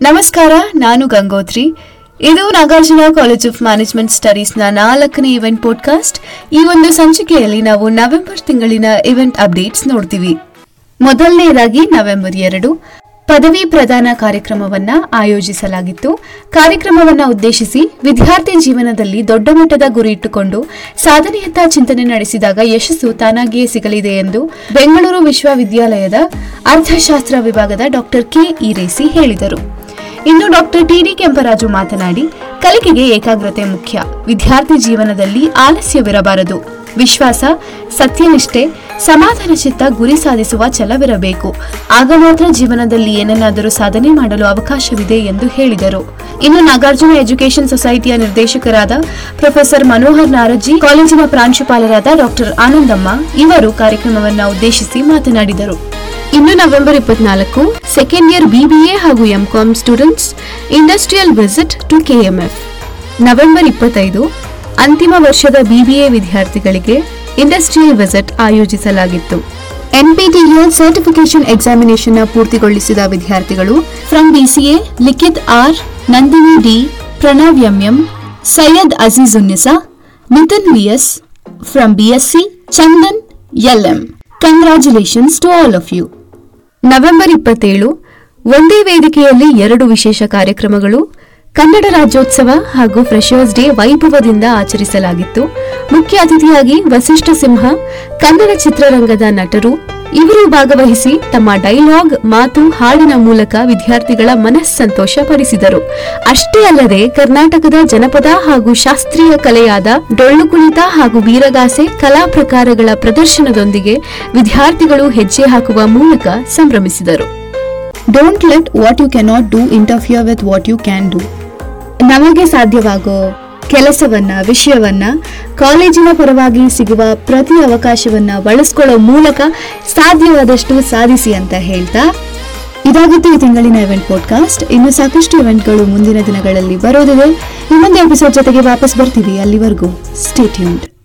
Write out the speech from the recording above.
ನಮಸ್ಕಾರ, ನಾನು ಗಂಗೋತ್ರಿ. ಇದು ನಾಗಾರ್ಜುನ ಕಾಲೇಜ್ ಆಫ್ ಮ್ಯಾನೇಜ್ಮೆಂಟ್ ಸ್ಟಡೀಸ್ನ ನಾಲ್ಕನೇ ಇವೆಂಟ್ ಪಾಡ್ಕಾಸ್ಟ್ ಈ ಒಂದು ಸಂಚಿಕೆಯಲ್ಲಿ ನಾವು ನವೆಂಬರ್ ತಿಂಗಳಿನ ಇವೆಂಟ್ ಅಪ್ಡೇಟ್ಸ್ ನೋಡ್ತೀವಿ. ಮೊದಲನೆಯದಾಗಿ ನವೆಂಬರ್ ಎರಡು, ಪದವಿ ಪ್ರದಾನ ಕಾರ್ಯಕ್ರಮವನ್ನ ಆಯೋಜಿಸಲಾಗಿತ್ತು. ಕಾರ್ಯಕ್ರಮವನ್ನ ಉದ್ದೇಶಿಸಿ ವಿದ್ಯಾರ್ಥಿ ಜೀವನದಲ್ಲಿ ದೊಡ್ಡ ಮಟ್ಟದ ಗುರಿ ಇಟ್ಟುಕೊಂಡು ಸಾಧನೆಯತ್ತ ಚಿಂತನೆ ನಡೆಸಿದಾಗ ಯಶಸ್ಸು ತಾನಾಗಿಯೇ ಸಿಗಲಿದೆ ಎಂದು ಬೆಂಗಳೂರು ವಿಶ್ವವಿದ್ಯಾಲಯದ ಅರ್ಥಶಾಸ್ತ್ರ ವಿಭಾಗದ ಡಾಕ್ಟರ್ ಕೆ ಈರೇಸಿ ಹೇಳಿದರು. ಇನ್ನು ಡಾಕ್ಟರ್ ಟಿ ಡಿ ಕೆಂಪರಾಜು ಮಾತನಾಡಿ, ಕಲಿಕೆಗೆ ಏಕಾಗ್ರತೆ ಮುಖ್ಯ. ವಿದ್ಯಾರ್ಥಿ ಜೀವನದಲ್ಲಿ ಆಲಸ್ಯವಿರಬಾರದು. ವಿಶ್ವಾಸ, ಸತ್ಯನಿಷ್ಠೆ, ಸಮಾಧಾನ ಚಿತ್ತ ಗುರಿ ಸಾಧಿಸುವ ಛಲವಿರಬೇಕು. ಆಗ ಮಾತ್ರ ಜೀವನದಲ್ಲಿ ಏನನ್ನಾದರೂ ಸಾಧನೆ ಮಾಡಲು ಅವಕಾಶವಿದೆ ಎಂದು ಹೇಳಿದರು. ಇನ್ನು ನಾಗಾರ್ಜುನ ಎಜುಕೇಷನ್ ಸೊಸೈಟಿಯ ನಿರ್ದೇಶಕರಾದ ಪ್ರೊಫೆಸರ್ ಮನೋಹರ್ ನಾರಜಿ, ಕಾಲೇಜಿನ ಪ್ರಾಂಶುಪಾಲರಾದ ಡಾಕ್ಟರ್ ಆನಂದಮ್ಮ ಇವರು ಕಾರ್ಯಕ್ರಮವನ್ನು ಉದ್ದೇಶಿಸಿ ಮಾತನಾಡಿದರು. ಇನ್ನು ನವೆಂಬರ್ ಇಪ್ಪತ್ನಾಲ್ಕು ಸೆಕೆಂಡ್ ಇಯರ್ ಬಿಬಿಎ ಹಾಗೂ MCom students industrial visit to KMF November ಇಪ್ಪತ್ತೈದು, ಅಂತಿಮ ವರ್ಷದ ಬಿಬಿಎ ವಿದ್ಯಾರ್ಥಿಗಳಿಗೆ ಇಂಡಸ್ಟ್ರಿಯಲ್ ವಿಸಿಟ್ ಆಯೋಜಿಸಲಾಗಿತ್ತು. ಎನ್ಪಿಟಿಎಲ್ ಸರ್ಟಿಫಿಕೇಶನ್ ಎಕ್ಸಾಮಿನೇಷನ್ ಪೂರ್ತಿಗೊಳಿಸಿದ ವಿದ್ಯಾರ್ಥಿಗಳು from BCA Likhith R Nandini D Pranav MM Syed Azeezunnisa Nitin VS from BSc Chandan LM congratulations to all of you November ಇಪ್ಪತ್ತೇಳು, ಒಂದೇ ವೇದಿಕೆಯಲ್ಲಿ ಎರಡು ವಿಶೇಷ ಕಾರ್ಯಕ್ರಮಗಳು, ಕನ್ನಡ ರಾಜ್ಯೋತ್ಸವ ಹಾಗೂ ಫ್ರೆಷರ್ಸ್ ಡೇ ವೈಭವದಿಂದ ಆಚರಿಸಲಾಗಿತ್ತು. ಮುಖ್ಯ ಅತಿಥಿಯಾಗಿ ವಸಿಷ್ಠ ಸಿಂಹ, ಕನ್ನಡ ಚಿತ್ರರಂಗದ ನಟರು ಇವರು ಭಾಗವಹಿಸಿ ತಮ್ಮ ಡೈಲಾಗ್ ಮಾತು ಹಾಡಿನ ಮೂಲಕ ವಿದ್ಯಾರ್ಥಿಗಳ ಮನಸ್ಸಂತೋಷ ಪಡಿಸಿದರು. ಅಷ್ಟೇ ಅಲ್ಲದೆ ಕರ್ನಾಟಕದ ಜನಪದ ಹಾಗೂ ಶಾಸ್ತ್ರೀಯ ಕಲೆಯಾದ ಡೊಳ್ಳು ಕುಣಿತ ಹಾಗೂ ವೀರಗಾಸೆ ಕಲಾ ಪ್ರಕಾರಗಳ ಪ್ರದರ್ಶನದೊಂದಿಗೆ ವಿದ್ಯಾರ್ಥಿಗಳು ಹೆಜ್ಜೆ ಹಾಕುವ ಮೂಲಕ ಸಂಭ್ರಮಿಸಿದರು. Don't let what you cannot do interfere with what you can do ನಮಗೆ ಸಾಧ್ಯವಾಗೋ ಕೆಲಸವನ್ನ, ವಿಷಯವನ್ನ, ಕಾಲೇಜಿನ ಪರವಾಗಿ ಸಿಗುವ ಪ್ರತಿ ಅವಕಾಶವನ್ನ ಬಳಸ್ಕೊಳ್ಳೋ ಮೂಲಕ ಸಾಧ್ಯವಾದಷ್ಟು ಸಾಧಿಸಿ ಅಂತ ಹೇಳ್ತಾ, ಇದಾಗಿತ್ತು ಈ ತಿಂಗಳಿನ ಇವೆಂಟ್ ಪಾಡ್ಕಾಸ್ಟ್ ಇನ್ನು ಸಾಕಷ್ಟು ಇವೆಂಟ್ಗಳು ಮುಂದಿನ ದಿನಗಳಲ್ಲಿ ಬರೋದಿದೆ. ಇನ್ನೊಂದು ಎಪಿಸೋಡ್ ಜೊತೆಗೆ ವಾಪಸ್ ಬರ್ತೀವಿ ಅಲ್ಲಿವರೆಗೂ. Stay tuned